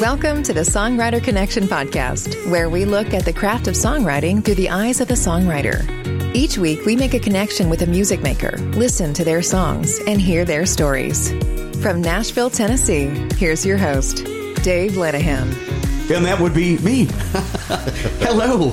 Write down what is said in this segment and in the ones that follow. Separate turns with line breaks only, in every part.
Welcome to the Songwriter Connection podcast, where we look at the craft of songwriting through the eyes of the songwriter. Each week, we make a connection with a music maker, listen to their songs, and hear their stories. From Nashville, Tennessee, here's your host, Dave Lenihan.
And that would be me. Hello.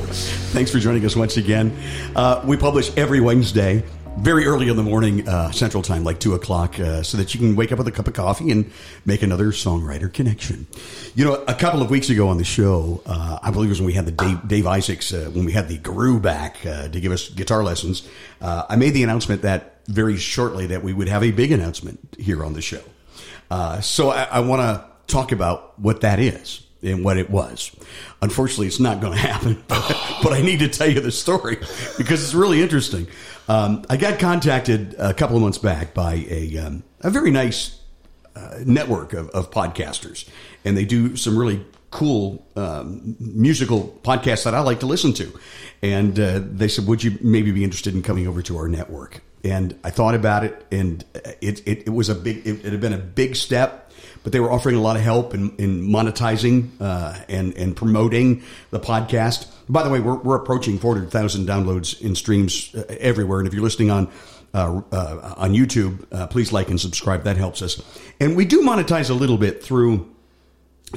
Thanks for joining us once again. Uh, we publish every Wednesday very early in the morning, uh, Central Time, like two o'clock, uh, so that you can wake up with a cup of coffee and make another songwriter connection. You know, a couple of weeks ago on the show, uh, I believe it was when we had the Dave, Dave Isaacs, uh, when we had the guru back uh, to give us guitar lessons. Uh, I made the announcement that very shortly that we would have a big announcement here on the show. so I, I want to talk about what that is and what it was. Unfortunately, it's not going to happen, but I need to tell you the story because it's really interesting. Um, I got contacted a couple of months back by a, um, a very nice uh, network of, of, podcasters, and they do some really cool um, musical podcasts that I like to listen to. And uh, they said, "Would you maybe be interested in coming over to our network?" And I thought about it, and it it, it was a big. It, it had been a big step but they were offering a lot of help in, in monetizing uh, and and promoting the podcast. By the way, we're, we're approaching 400,000 downloads in streams uh, everywhere, and if you're listening on uh, uh, on YouTube, uh, please like and subscribe. That helps us, and we do monetize a little bit through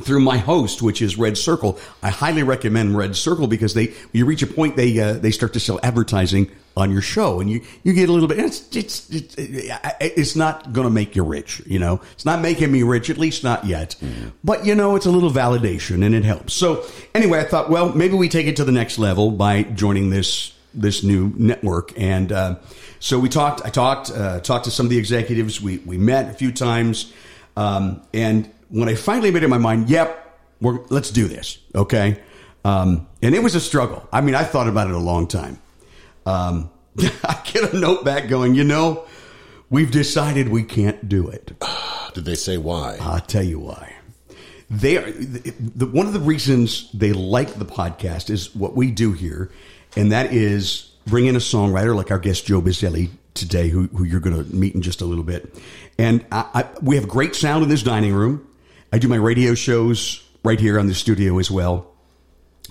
through my host, which is Red Circle. I highly recommend Red Circle because they you reach a point they uh, they start to sell advertising on your show, and you you get a little bit. It's it's it's, it's not going to make you rich, you know. It's not making me rich, at least not yet. Mm. But you know, it's a little validation, and it helps. So anyway, I thought, well, maybe we take it to the next level by joining this this new network, and uh, so we talked. I talked uh, talked to some of the executives. We we met a few times, um, and when I finally made up my mind, yep, we're let's do this. Okay. Um, and it was a struggle. I mean, I thought about it a long time. Um, I get a note back going, you know, we've decided we can't do it.
Did they say why?
I'll tell you why. They are the, one of the reasons they like the podcast is what we do here, and that is bring in a songwriter like our guest Joe Bizelli today, who, who you're going to meet in just a little bit. And I, I, we have great sound in this dining room. I do my radio shows right here on the studio as well.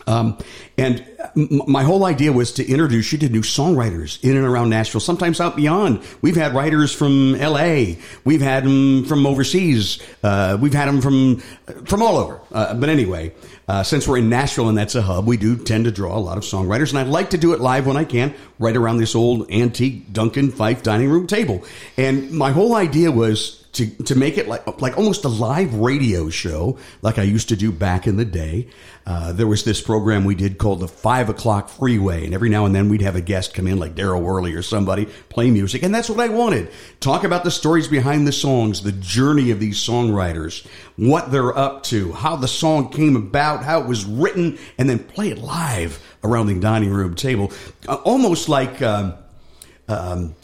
Um, and my whole idea was to introduce you to new songwriters in and around Nashville, sometimes out beyond. We've had writers from L.A., we've had them from overseas, uh, we've had them from from all over. Uh, but anyway, uh, since we're in Nashville and that's a hub, we do tend to draw a lot of songwriters, and I like to do it live when I can, right around this old antique Duncan Phyfe dining room table. And my whole idea was to, to make it like like almost a live radio show, like I used to do back in the day. Uh, there was this program we did called the Five O'clock Freeway, and every now and then we'd have a guest come in, like Daryl Worley or somebody, play music, and that's what I wanted. Talk about the stories behind the songs, the journey of these songwriters, what they're up to, how the song came about, how it was written, and then play it live around the dining room table, uh, almost like. Um, um,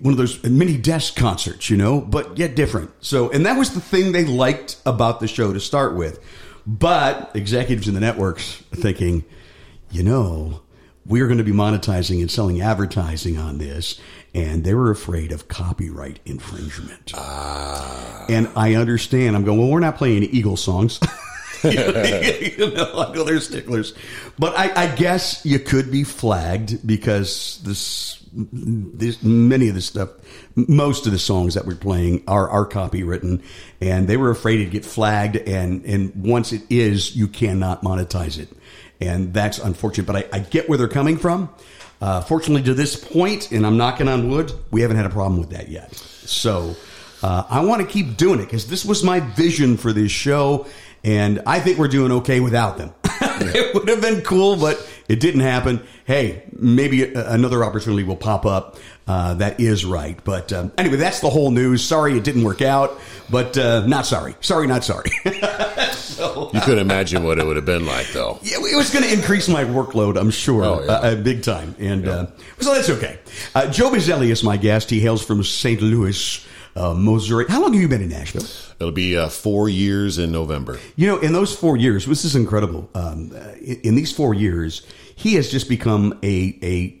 one of those mini desk concerts, you know, but yet different. So, and that was the thing they liked about the show to start with. But executives in the networks thinking, you know, we're going to be monetizing and selling advertising on this. And they were afraid of copyright infringement. Ah. And I understand. I'm going, well, we're not playing any Eagle songs. you know, I know they're sticklers. But I, I guess you could be flagged because this this, many of the stuff, most of the songs that we're playing are, are copywritten, and they were afraid to get flagged. And, and once it is, you cannot monetize it. And that's unfortunate, but I, I get where they're coming from. Uh, fortunately, to this point, and I'm knocking on wood, we haven't had a problem with that yet. So uh, I want to keep doing it because this was my vision for this show, and I think we're doing okay without them. it would have been cool, but it didn't happen. Hey, maybe another opportunity will pop up. Uh, that is right. But um, anyway, that's the whole news. Sorry it didn't work out, but uh, not sorry. Sorry, not sorry.
so, you could imagine what it would have been like, though.
Yeah, it was going to increase my workload, I'm sure, oh, yeah. uh, big time. And yeah. Uh, so that's okay. Uh, Joe Bizelli is my guest. He hails from St. Louis uh, Missouri. How long have you been in Nashville?
It'll be uh, four years in November.
You know, in those four years, this is incredible. Um, in, in, these four years, he has just become a a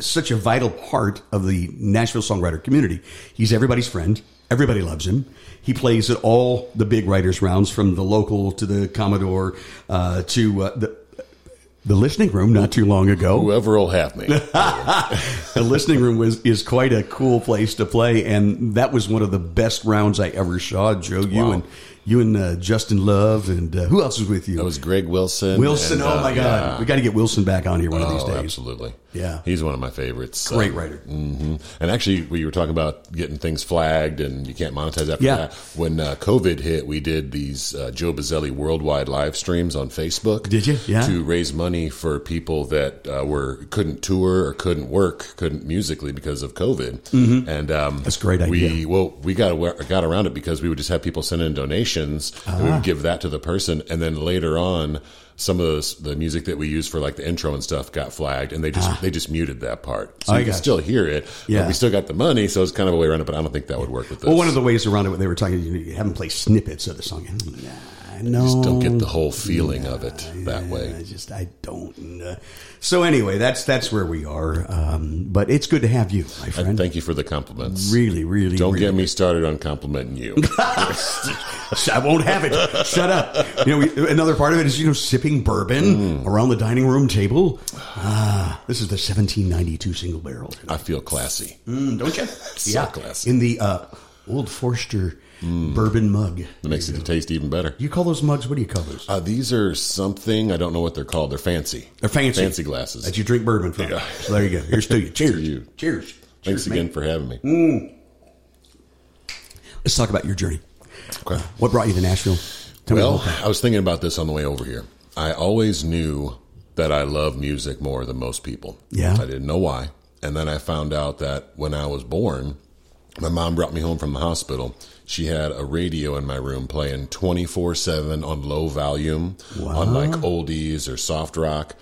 such a vital part of the Nashville songwriter community. He's everybody's friend. Everybody loves him. he plays at all the big writers rounds, from the local to the Commodore uh, to uh, the the listening room not too long ago.
Whoever will have me.
the listening room was is quite a cool place to play, and that was one of the best rounds I ever saw. Joe, you
Wow.
and you and uh, Justin Love, and uh, who else was with you?
That was Greg Wilson.
Wilson.
and,
oh
uh,
my God,
yeah.
we got to get Wilson back on here one of these
Oh,
days.
absolutely.
Yeah.
He's one of my favorites.
Great
Um,
writer.
hmm And actually, we were talking about getting things flagged and you can't monetize after
Yeah.
that. When uh, COVID hit, we did these uh, Joe Bizelli worldwide live streams on Facebook.
Did you? Yeah.
To raise money for people that uh, were couldn't tour or couldn't work, couldn't musically because of COVID. Mm-hmm. And um,
That's a great
We well, we got got around it because we would just have people send in donations, and we
Ah.
would give that to the person, and then later on, some of the, the music that we use for like the intro and stuff got flagged, and they just they just muted that part, so
Ah. I
you can still hear it.
Yeah.
but we still got the money, so it's kind of a way around it. But I don't think that would work with this.
Well, one of the ways around it, when they were talking, you, know, you have them play snippets of the song. Nah, no,
just don't get the whole feeling of it that way.
I just I don't. Uh, so anyway, that's that's where we are. Um, but it's good to have you, my
And
friend.
thank you for the compliments.
really, really.
Don't
really.
get me started on complimenting you.
I won't have it. Shut up. You know, we, another part of it is you know sipping bourbon around the dining room table. Ah, this is the 1792 single barrel.
I feel classy.
Mm, don't you?
So classy.
In the uh, old Forester Mm. bourbon mug.
That makes it taste even better.
You call those mugs? What do you call those?
Uh, these are something I don't know what they're called. They're fancy.
They're fancy.
Fancy glasses.
that you drink bourbon from.
Yeah.
So there you go. Here's to you. Cheers.
you.
Cheers.
Thanks
Cheers,
again for having me. Mm.
Let's talk about your journey.
Okay.
Uh, what brought you to Nashville? Tell
Well. I was thinking about this on the way over here. I always knew that I love music more than most people.
Yeah.
I didn't know why. And then I found out that when I was born, my mom brought me home from the hospital. She had a radio in my room playing 24 7 on low volume on like oldies or soft rock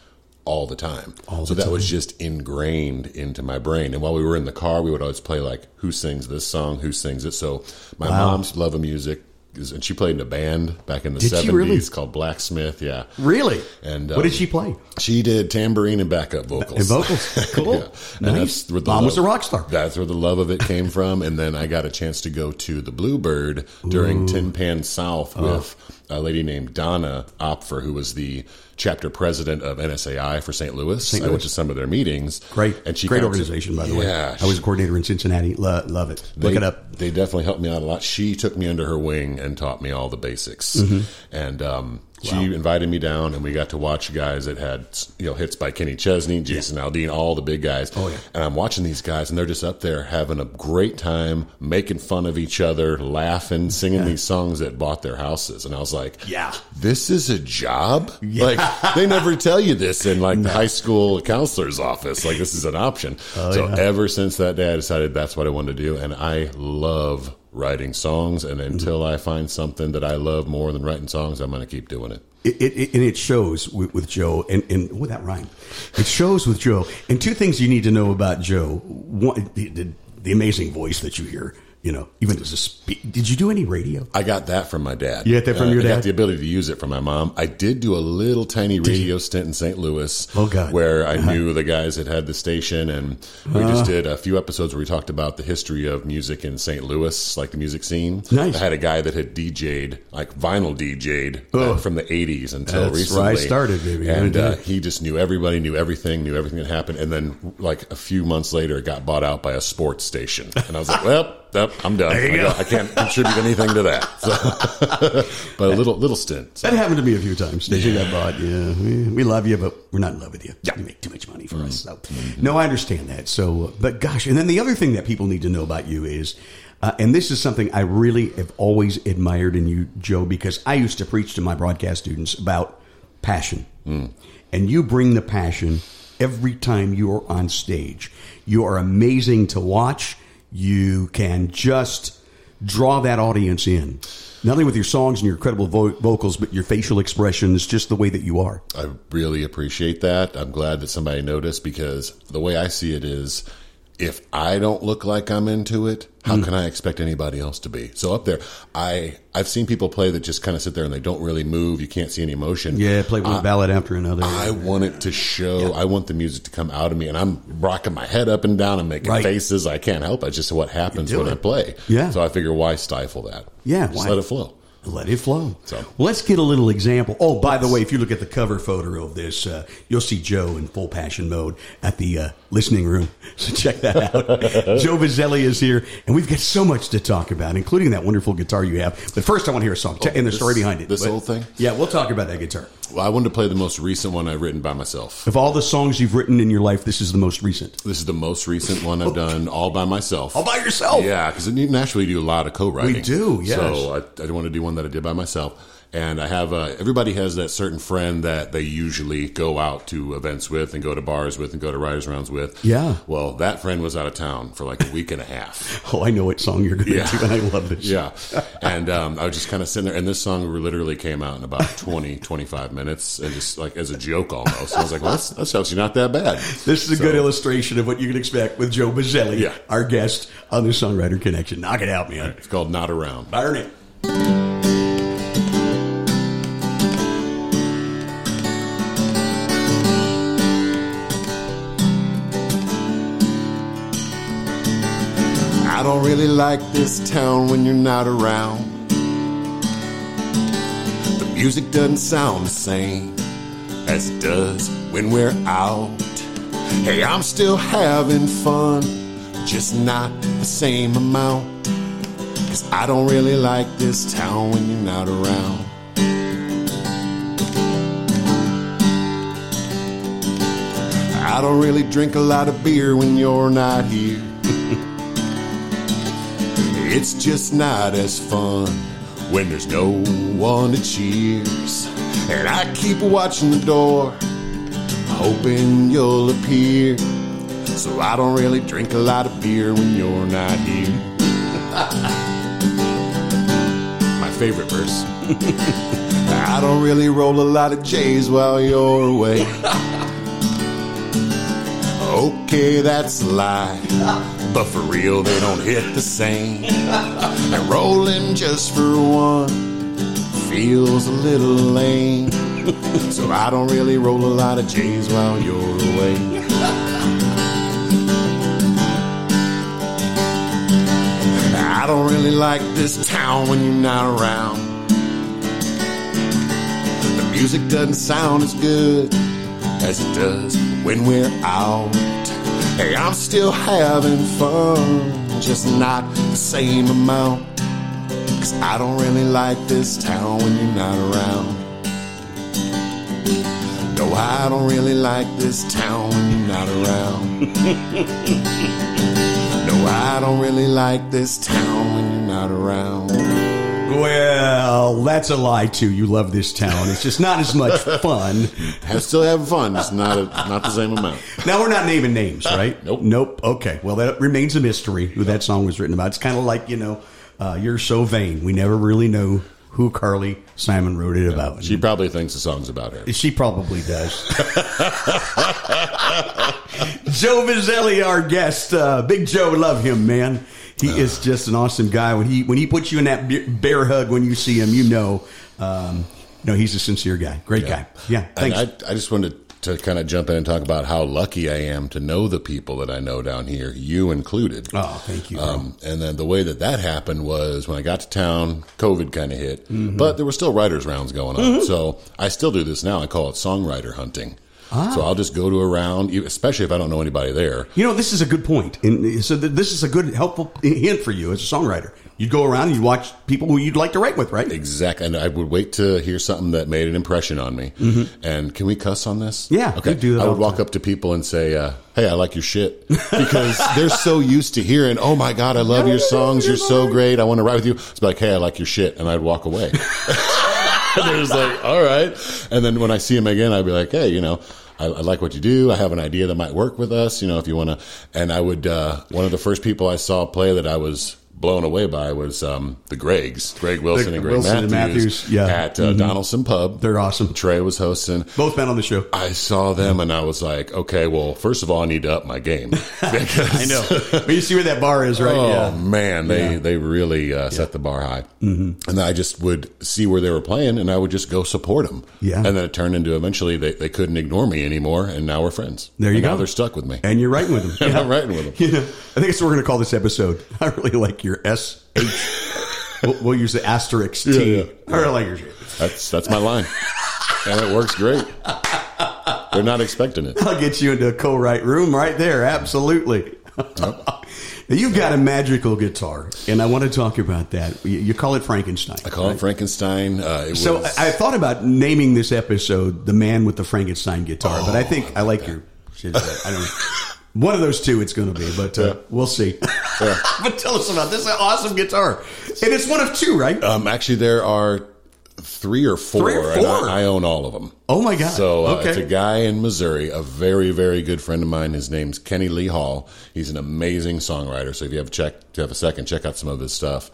all the time. so that was just ingrained into my brain. And while we were in the car, we would always play like, who sings this song? Who sings it? So my mom's love of music. And she played in a band back in the
Did
70s
really?
called Blacksmith. Yeah.
Really?
And,
what did
um,
she play?
She did tambourine and backup vocals.
And vocals. Cool.
Yeah. And
Nice.
that's where the
Mom was
love-
a rock star.
That's where the love of it came from. And then I got a chance to go to the Bluebird during Tin Pan South
Oh.
A lady named Donna Opfer, who was the chapter president of NSAI for St. Louis. I
Louis.
went to some of their meetings.
Great.
And she
Great organization, by the way.
Yeah,
I was a coordinator in Cincinnati. Lo- love it. Look it up.
They definitely helped me out a lot. She took me under her wing and taught me all the basics.
Mm-hmm.
And um, she invited me down, and we got to watch guys that had you know hits by Kenny Chesney, Jason Aldean, all the big guys.
Oh, yeah.
And I'm watching these guys, and they're just up there having a great time, making fun of each other, laughing, singing these songs that bought their houses. And I was like,
Yeah.
this is a job. Like they never tell you this in like the high school counselor's office. Like this is an option.
Oh,
so ever since that day, I decided that's what I wanted to do, and I love writing songs. And
Mm-hmm.
until I find something that I love more than writing songs, I'm going to keep doing it.
It, it, it- and it shows with, with Joe, and, and with that rhyme, it shows with Joe. And two things you need to know about Joe: one, the, the, the amazing voice that you hear. You know, even as a spe- did you do any radio?
I got that from my dad.
You got that from
Uh,
your
I
dad?
got the ability to use it from my mom. I did do a little tiny radio stint in St. Louis.
Oh, God. Uh-huh.
Where I knew the guys that had the station, and we just did a few episodes where we talked about the history of music in St. Louis, like the music scene.
Nice.
I had a guy that had DJ'd, like vinyl DJ'd
Oh.
from the '80s until
That's
recently.
where I started, baby.
And uh, he just knew everybody, knew everything, knew everything that happened. And then, like a few months later, it got bought out by a sports station, and I was like, "Well, nope, I'm done.
There you
I,
go.
I can't contribute anything to that." So, but a little little stint. So,
That happened to me a few times. Station got bought. Yeah, we, we love you, but we're not in love with you.
Yeah.
You make too much money for us. So, no, I understand that. So, but gosh, and then the other thing that people need to know about you is, uh, and this is something I really have always admired in you, Joe, because I used to preach to my broadcast students about passion, and you bring the passion every time you are on stage. You are amazing to watch. You can just draw that audience in. Not only with your songs and your incredible vo- vocals, but your facial expressions, just the way that you are.
I really appreciate that. I'm glad that somebody noticed because the way I see it is if I don't look like I'm into it, how
Hmm.
can I expect anybody else to be? So up there, I I've seen people play that just kind of sit there and they don't really move. You can't see any emotion.
Yeah, play one ballad after another.
I want it to show. I want the music to come out of me, and I'm rocking my head up and down and making
Right.
faces. I can't help it. It's just what happens when I play.
Yeah.
So I figure, why stifle that?
Yeah,
just
why?
let it flow.
Let it flow.
So-
let's get a little example. Oh, by the way, if you look at the cover photo of this, uh, you'll see Joe in full passion mode at the uh, listening room. So check that out. Joe Bizelli is here, and we've got so much to talk about, including that wonderful guitar you have. But first, I want to hear a song and the
Oh, this-
story behind it.
this
But-
whole thing?
Yeah, we'll talk about that guitar.
Well, I wanted to play the most recent one I've written by myself.
Of all the songs you've written in your life, this is the most recent.
This is the most recent one I've done all by myself.
All by yourself.
Yeah, because naturally you do a lot of co-writing.
We do, yes.
So I, I want to do one that I did by myself. And I have uh, everybody has that certain friend that they usually go out to events with and go to bars with and go to writers rounds with.
Yeah.
Well, that friend was out of town for like a week and a half.
Oh, I know what song you're going to
Yeah.
do, and I love this.
Yeah. And um, I was just kind of sitting there, and this song literally came out in about 20, 25 minutes, and just like as a joke almost. I was like, well, that's, that's actually not that bad.
This is a
So-
good illustration of what you can expect with Joe Bizelli,
Yeah.
our guest on the Songwriter Connection. Knock it out, man.
It's called Not Around.
Burn it.
Like this town when you're not around. The music doesn't sound the same as it does when we're out. Hey, I'm still having fun, just not the same amount. Cause I don't really like this town when you're not around. I don't really drink a lot of beer when you're not here. It's just not as fun when there's no one to cheers. And I keep watching the door, hoping you'll appear. So I don't really drink a lot of beer when you're not here. My favorite verse. I don't really roll a lot of J's while you're away. Okay, that's a lie. But for real, they don't hit the same. And rolling just for one feels a little lame. So I don't really roll a lot of J's while you're away. I don't really like this town when you're not around. The music doesn't sound as good as it does when we're out. Hey, I'm still having fun, just not the same amount. Cause I don't really like this town when you're not around. No, I don't really like this town when you're not around. no, I don't really like this town when you're not around.
Well, that's a lie too. You love this town. It's just not as much fun.
I'm still having fun, It's not a, not the same amount.
Now we're not naming names, right?
Nope.
Nope. Okay. Well, that remains a mystery who that song was written about. It's kind of like you know, uh, you're so vain. We never really know who Carly Simon wrote it about.
She probably thinks the song's about her.
She probably does. Joe Bizelli, our guest, uh, Big Joe, love him, man. He is just an awesome guy. When he when he puts you in that bear hug when you see him, you know, um, no, he's a sincere guy. Great guy. Yeah, thanks.
I, I just wanted to kind of jump in and talk about how lucky I am to know the people that I know down here, you included.
oh, thank you.
Um, and then the way that that happened was when I got to town, COVID kind of hit,
Mm-hmm.
but there were still writers' rounds going on. So I still do this now. I call it songwriter hunting.
Ah.
So I'll just go to a round, especially if I don't know anybody there.
You know, this is a good point. And so th- this is a good, helpful hint for you as a songwriter. You'd go around and you watch people who you'd like to write with, right?
Exactly. And I would wait to hear something that made an impression on me. And can we cuss on this?
Mm-hmm. Yeah,
Okay.
do that
I would
the
walk up to people and say, uh, Hey, I like your shit. Because they're so used to hearing, Oh my God, I love your songs. You're so great. I want to write with you. It's like, Hey, I like your shit. And I'd walk away. and they're just like, All right. And then when I see them again, I'd be like, Hey, you know, I, I like what you do. I have an idea that might work with us, you know, if you want to. And I would, uh, one of the first people I saw play that I was blown away by was um, the Gregs, Greg Wilson
The
and Greg
Wilson and
Matthews,
Matthews, yeah.
at uh, Donaldson Pub.
They're awesome.
Trey was hosting.
Both been on the show.
I saw them and I was like, okay, well, first of all, I need to up my game. Because,
I know. but you see where that bar is, right?
Oh
yeah.
man, they they really uh, set the bar high, mm-hmm. and I just would see where they were playing, and I would just go support them.
Yeah.
and then it turned into eventually they, they couldn't ignore me anymore, and now we're friends.
There you
And
go.
Now they're stuck with me.
And you're writing with them.
And I'm writing with them.
Know, I think that's what we're going to call this episode. I really like your S H. we'll, we'll use the asterisk T.
Yeah,
I really like your.
That's that's my line, and it works great. They're not expecting it.
I'll get you into a co-write room right there. Absolutely. You've got a magical guitar, and I want to talk about that. You, call it Frankenstein.
I call it Frankenstein. Uh, it
So
was,
I, I thought about naming this episode "The Man with the Frankenstein Guitar," but I think I like your. I don't. One of those two, it's going to be, but uh, we'll see. but tell us about this awesome guitar, and it's one of two, right?
um, actually there are three or four,
Three or four?
I, I own all of them.
Oh my god!
So uh,
okay,
it's a guy in Missouri, a very, very good friend of mine. His name's Kenny Lee Hall. He's an amazing songwriter. So if you have a check, if you have a second, check out some of his stuff.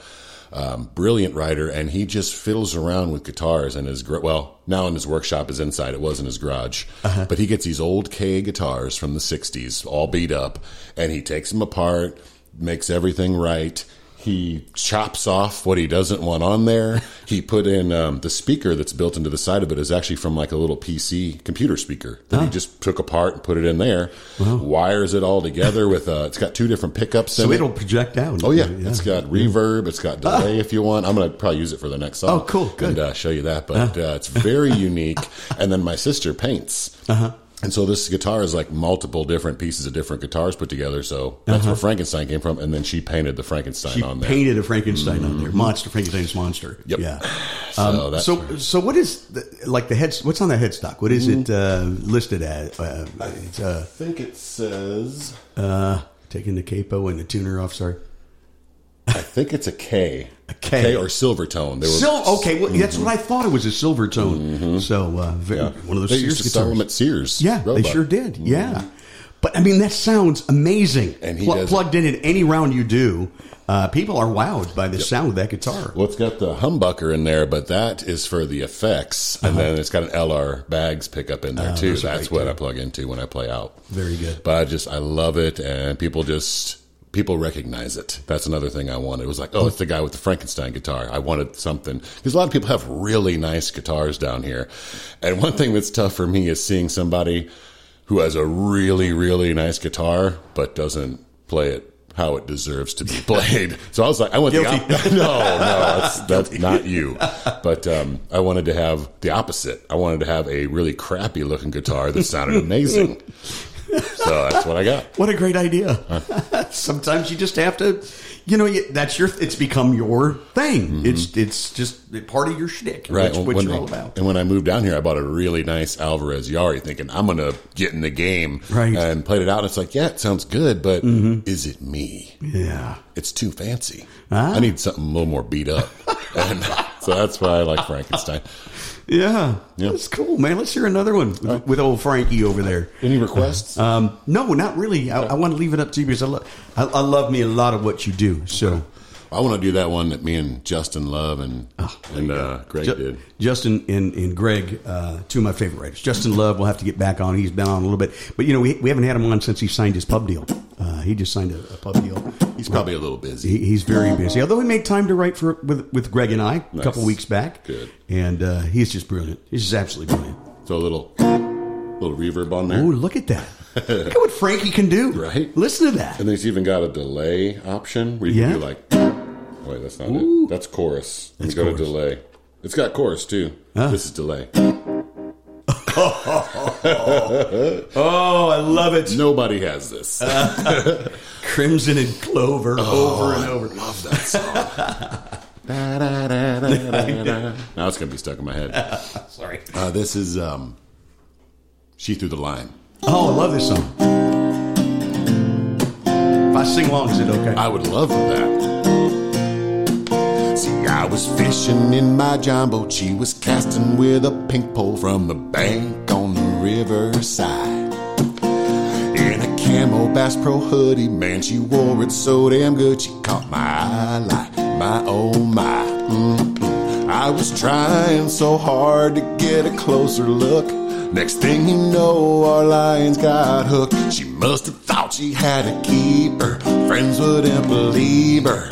Um, brilliant writer, and he just fiddles around with guitars and his gr- well now in his workshop is inside. It was in his garage,
Uh-huh.
but he gets these old Kay guitars from the '60s, all beat up, and he takes them apart, makes everything right. He chops off what he doesn't want on there. He put in um, the speaker that's built into the side of it is actually from like a little PC computer speaker that he just took apart and put it in there. Wires it all together with uh, it's got two different pickups.
so
in it.
it'll project out.
Oh yeah. it's got reverb. It's got delay if you want. I'm gonna probably use it for the next song.
Oh, cool. Good.
And uh, show you that. But uh, it's very unique. And then my sister paints. Uh-huh. And so this guitar is like multiple different pieces of different guitars put together. So that's where Frankenstein came from. And then she painted the Frankenstein
She
on there.
painted a Frankenstein on there. Monster Frankenstein's monster.
Yep.
Yeah.
So
Um,
that's
so, so what is the, like the head? What's on the headstock? What is it uh, listed as? Uh, it's uh,
I think it says.
uh, taking the capo and the tuner off. Sorry.
I think it's a Kay. A
Kay.
or Silvertone. They were
Sil- okay, well, that's what I thought it was a Silvertone. So uh, very,
yeah.
one of those
They
Sears
used to sell them at Sears.
Yeah, they sure did. Yeah, but I mean that sounds amazing.
And he
Pl- plugged in at any round you do, uh, people are wowed by the sound of that guitar.
Well, it's got the humbucker in there, but that is for the effects, and then it's got an LR Baggs pickup in there too.
Uh-huh. those
That's
great,
what
too.
I plug into when I play out.
Very good.
But I just I love it, and people just people recognize it. That's another thing I wanted. It was like, oh, it's the guy with the Frankenstein guitar. I wanted something because a lot of people have really nice guitars down here, and one thing that's tough for me is seeing somebody who has a really really nice guitar but doesn't play it how it deserves to be played. So I was like, I want
Guilty.
the op- no, no, that's, that's not you. But um, I wanted to have the opposite. I wanted to have a really crappy looking guitar that sounded amazing. So that's what I got.
What a great idea! Sometimes you just have to, you know, that's your. It's become your thing. It's it's just part of your shtick.
Mm-hmm. Right.
That's what
when,
you're all about.
And when I moved down here, I bought a really nice Alvarez Yairi thinking I'm going to get in the game.
Right. Mm-hmm.
And played it out. And it's like, yeah, it sounds good, but is it me?
Yeah.
It's too fancy.
Ah.
I need something a little more beat up. and so that's why I like Frankenstein.
Yeah,
Yeah.
that's cool, man. Let's hear another one with, with old Frankie over there.
Any requests?
Um, no, not really. I, I want to leave it up to you because I, lo- I, I love me a lot of what you do. So,
I want to do that one that me and Justin love and and uh, Greg
Ju-
did.
Justin and, and Greg, uh, two of my favorite writers. Justin Love, we'll have to get back on. He's been on a little bit, but you know, we, we haven't had him on since he signed his pub deal. Uh, he just signed a, a pub deal.
He's probably a little busy.
He, he's very busy. Although he made time to write for with with Greg and I a
Nice.
couple weeks back.
Good.
And uh, he's just brilliant. He's just absolutely brilliant.
So a little little reverb on there.
Oh, look at that! look at what Frankie can do.
Right.
Listen to that.
And then it's even got a delay option where you
Yeah.
can do like. Wait, that's not it. That's chorus. Let me
That's
go
chorus.
to delay. It's got chorus too. This is delay.
Oh, I love it.
Nobody has this.
Crimson and Clover over and over.
Love that song. Da, da, da, now it's gonna be stuck in my head.
Sorry.
Uh, this is um, she threw the line.
Oh, I love this song. If I sing along, is it okay?
I would love that. I was fishing in my john boat. She was casting with a pink pole from the bank on the riverside. In a camo Bass Pro hoodie. Man, she wore it so damn good. She caught my eye like my oh my. Mm-mm. I was trying so hard to get a closer look. Next thing you know, our lines got hooked. She must have thought she had a keeper. Friends wouldn't believe her.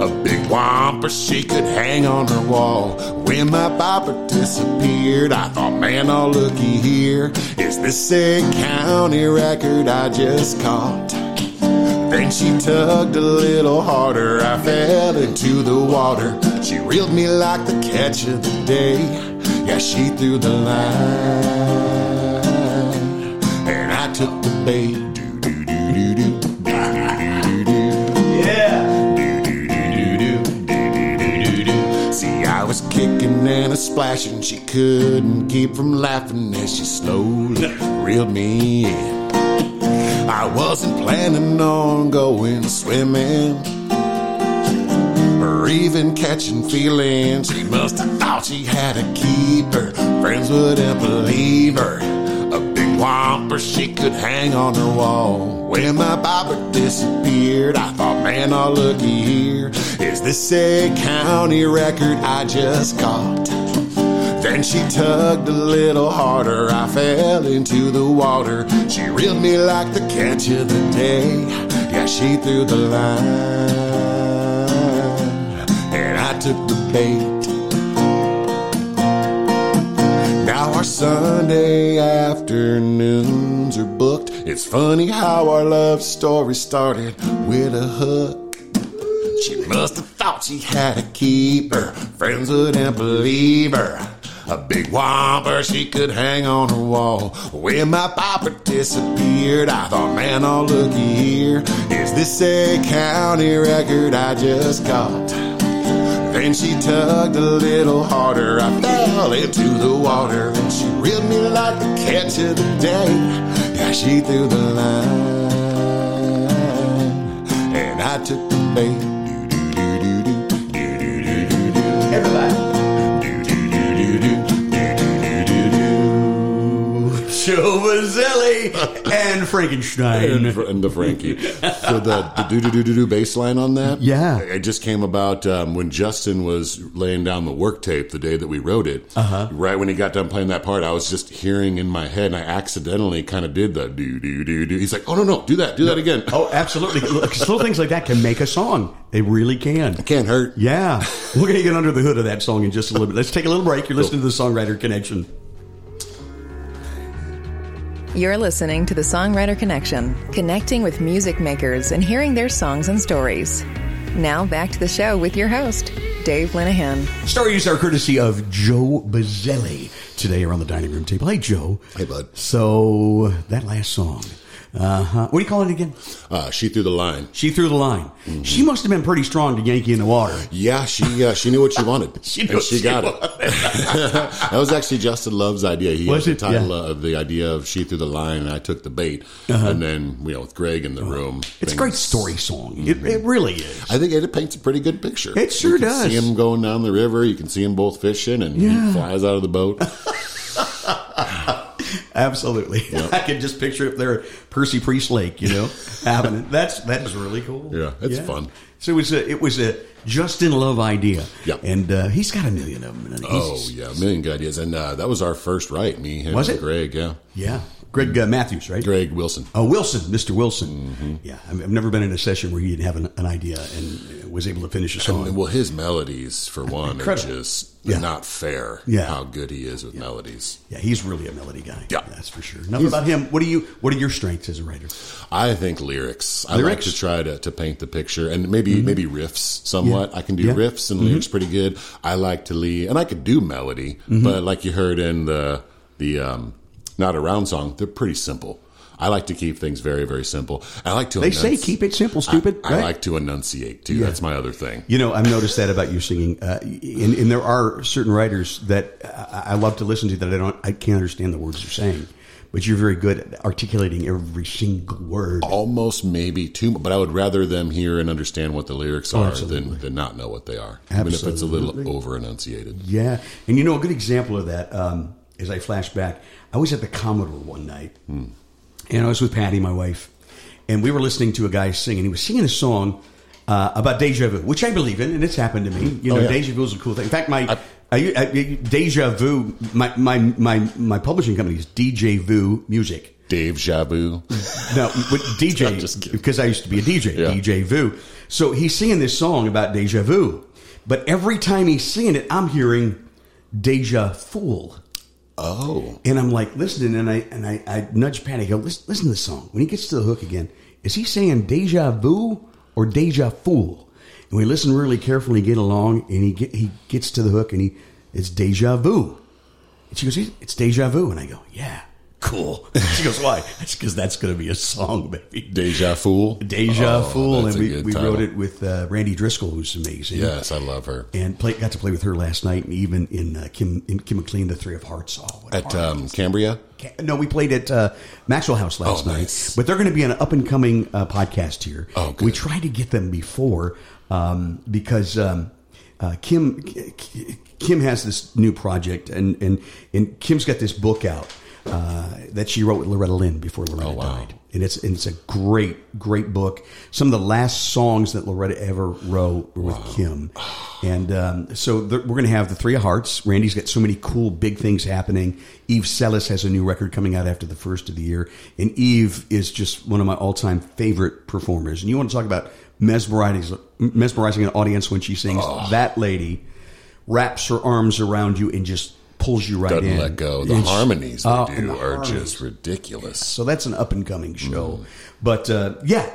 A big whomper she could hang on her wall. When my bopper disappeared, I thought, man, oh looky here. Is this a county record I just caught? Then she tugged a little harder. I fell into the water. She reeled me like the catch of the day. Yeah, she threw the line, and I took the bait. kicking and a splashing. She couldn't keep from laughing as she slowly reeled me in. I wasn't planning on going swimming or even catching feelings. She must have thought she had a keeper. Friends wouldn't believe her. A big whomper she could hang on her wall. When my bobber disappeared, I thought, man, oh looky here. Is this a county record I just caught? Then she tugged a little harder. I fell into the water. She reeled me like the catch of the day. Yeah, she threw the line, the. Now our Sunday afternoons are booked. It's funny how our love story started with a hook. She must have thought she had a keeper. Friends wouldn't believe her. A big whopper she could hang on her wall. When my papa disappeared, I thought, man, oh looky here. Is this a county record I just caught? Then she tugged a little harder. I fell into the water and she reeled me like the catch of the day. Yeah, she threw the line and I took the bait.
Bizelli and Frankenstein.
and, and the Frankie. So the the do do do do do bass line on that,
Yeah.
it just came about um, when Justin was laying down the work tape the day that we wrote it. Uh-huh. Right when he got done playing that part, I was just hearing in my head, and I accidentally kind of did the do do do do. He's like, "Oh no no, do that, do that again."
Oh, absolutely. Little things like that can make a song. They really can.
It Can't hurt.
Yeah. We're going to get under the hood of that song in just a little bit. Let's take a little break. You're listening to the Songwriter Connection.
You're listening to the Songwriter Connection, connecting with music makers and hearing their songs and stories. Now back to the show with your host, Dave Linehan.
Stories are courtesy of Joe Bizelli today around the dining room table. Hey, Joe.
Hey, bud.
So, that last song. Uh huh. What do you call it again?
Uh, she threw the line.
She threw the line.
Mm-hmm.
She must have been pretty strong to yank you in the water.
Yeah, she uh, she knew what she wanted.
She knew
she
she
got it. that was actually Justin Love's idea. He
Was
the title
Yeah.
of the idea of "She Threw the Line" and I took the bait. And then you know, with Greg in the room,
Uh-huh. It's a great story song. It, it really is.
I think it paints a pretty good picture.
It sure
you can
does.
See him going down the river. You can see him both fishing, and
Yeah.
he flies out of the boat.
Absolutely. I can just picture it there at Percy Priest Lake, you know, having it. That's that is really cool.
Yeah, it's fun.
So it was a it was a Justin Love idea.
Yeah.
and uh, he's got a million of them. And he's-
oh yeah, a million good ideas, and uh, that was our first write. Me, him,
Was
and
it?
Greg? Yeah,
yeah. Greg uh, Matthews, right?
Greg Wilson.
Oh, Wilson, Mr. Wilson.
Mm-hmm.
Yeah, I've I've never been in a session where he didn't have an, an idea and was able to finish a song.
And, well, his melodies, for one,
Incredible.
are just
Yeah.
not fair.
Yeah.
how good he is with melodies.
yeah, he's really a melody guy.
Yeah.
that's for sure. Enough about him. What do you? What are your strengths as a writer?
I think lyrics. I
Lyrics?
like to try to, to paint the picture and maybe mm-hmm. maybe riffs somewhat. I can do
Yeah.
riffs and mm-hmm. lyrics pretty good. I like to lead and I could do melody, mm-hmm. but like you heard in the the um, not around song, they're pretty simple. I like to keep things very very simple. I like to
They say keep it simple, stupid.
I, I
right?
like to enunciate too. That's my other thing.
You know, I've noticed that about you singing, uh, and, and there are certain writers that I, I love to listen to that I don't, I can't understand the words they're saying, but you're very good at articulating every single word.
Almost maybe too, but I would rather them hear and understand what the lyrics are
Oh,
than, than not know what they are, even if it's a little over enunciated.
Yeah, and you know, a good example of that, um, as I flash back, I was at the Commodore one night, and I was with Patty, my wife, and we were listening to a guy sing, and he was singing a song uh, about deja vu, which I believe in, and it's happened to me. You know,
Oh, yeah.
deja vu is a cool thing. In fact, my I, I, deja vu, my, my my my publishing company is DJ Vu Music.
Dave Jabu.
No, with DJ
I'm just kidding.
because I used to be a DJ,
Yeah.
DJ Vu. So he's singing this song about deja vu, but every time he's singing it, I'm hearing deja fool.
Oh.
And I'm like listening, and I and I, I nudge Patty. I go, listen, listen to the song. When he gets to the hook again, is he saying deja vu or deja fool? And we listen really carefully, get along, and he get, he gets to the hook, and he it's deja vu. And she goes, it's deja vu, and I go, yeah, cool. She goes, why? It's because that's going to be a song, baby.
Deja Fool.
Deja
Oh,
Fool, and we, we
title.
wrote it with uh, Randi Driscoll, who's amazing.
Yes, I love her.
and play, got to play with her last night, and even in uh, Kim in Kim McLean, the Three of Hearts. Oh,
At um, Cambria.
No, we played at uh, Maxwell House last
Oh,
night,
nice.
but they're going to be an up and coming uh, podcast here.
Oh, good.
we tried to get them before um, because um, uh, Kim Kim has this new project, and and and Kim's got this book out uh, that she wrote with Loretta Lynn before Loretta
Oh, wow.
died, and it's and it's a great great book. Some of the last songs that Loretta ever wrote were with Kim, and um, so th- we're going to have the Three of Hearts. Randi's got so many cool big things happening. Eve Selis has a new record coming out after the first of the year, and Eve is just one of my all time favorite performers. And you want to talk about mesmerizing mesmerizing an audience when she sings? That lady wraps her arms around you and just pulls you right
Doesn't
in.
let go. The
she-
harmonies they
and
do
the
are
harmonies.
just ridiculous.
So that's an up and coming show.
Mm.
But uh, yeah,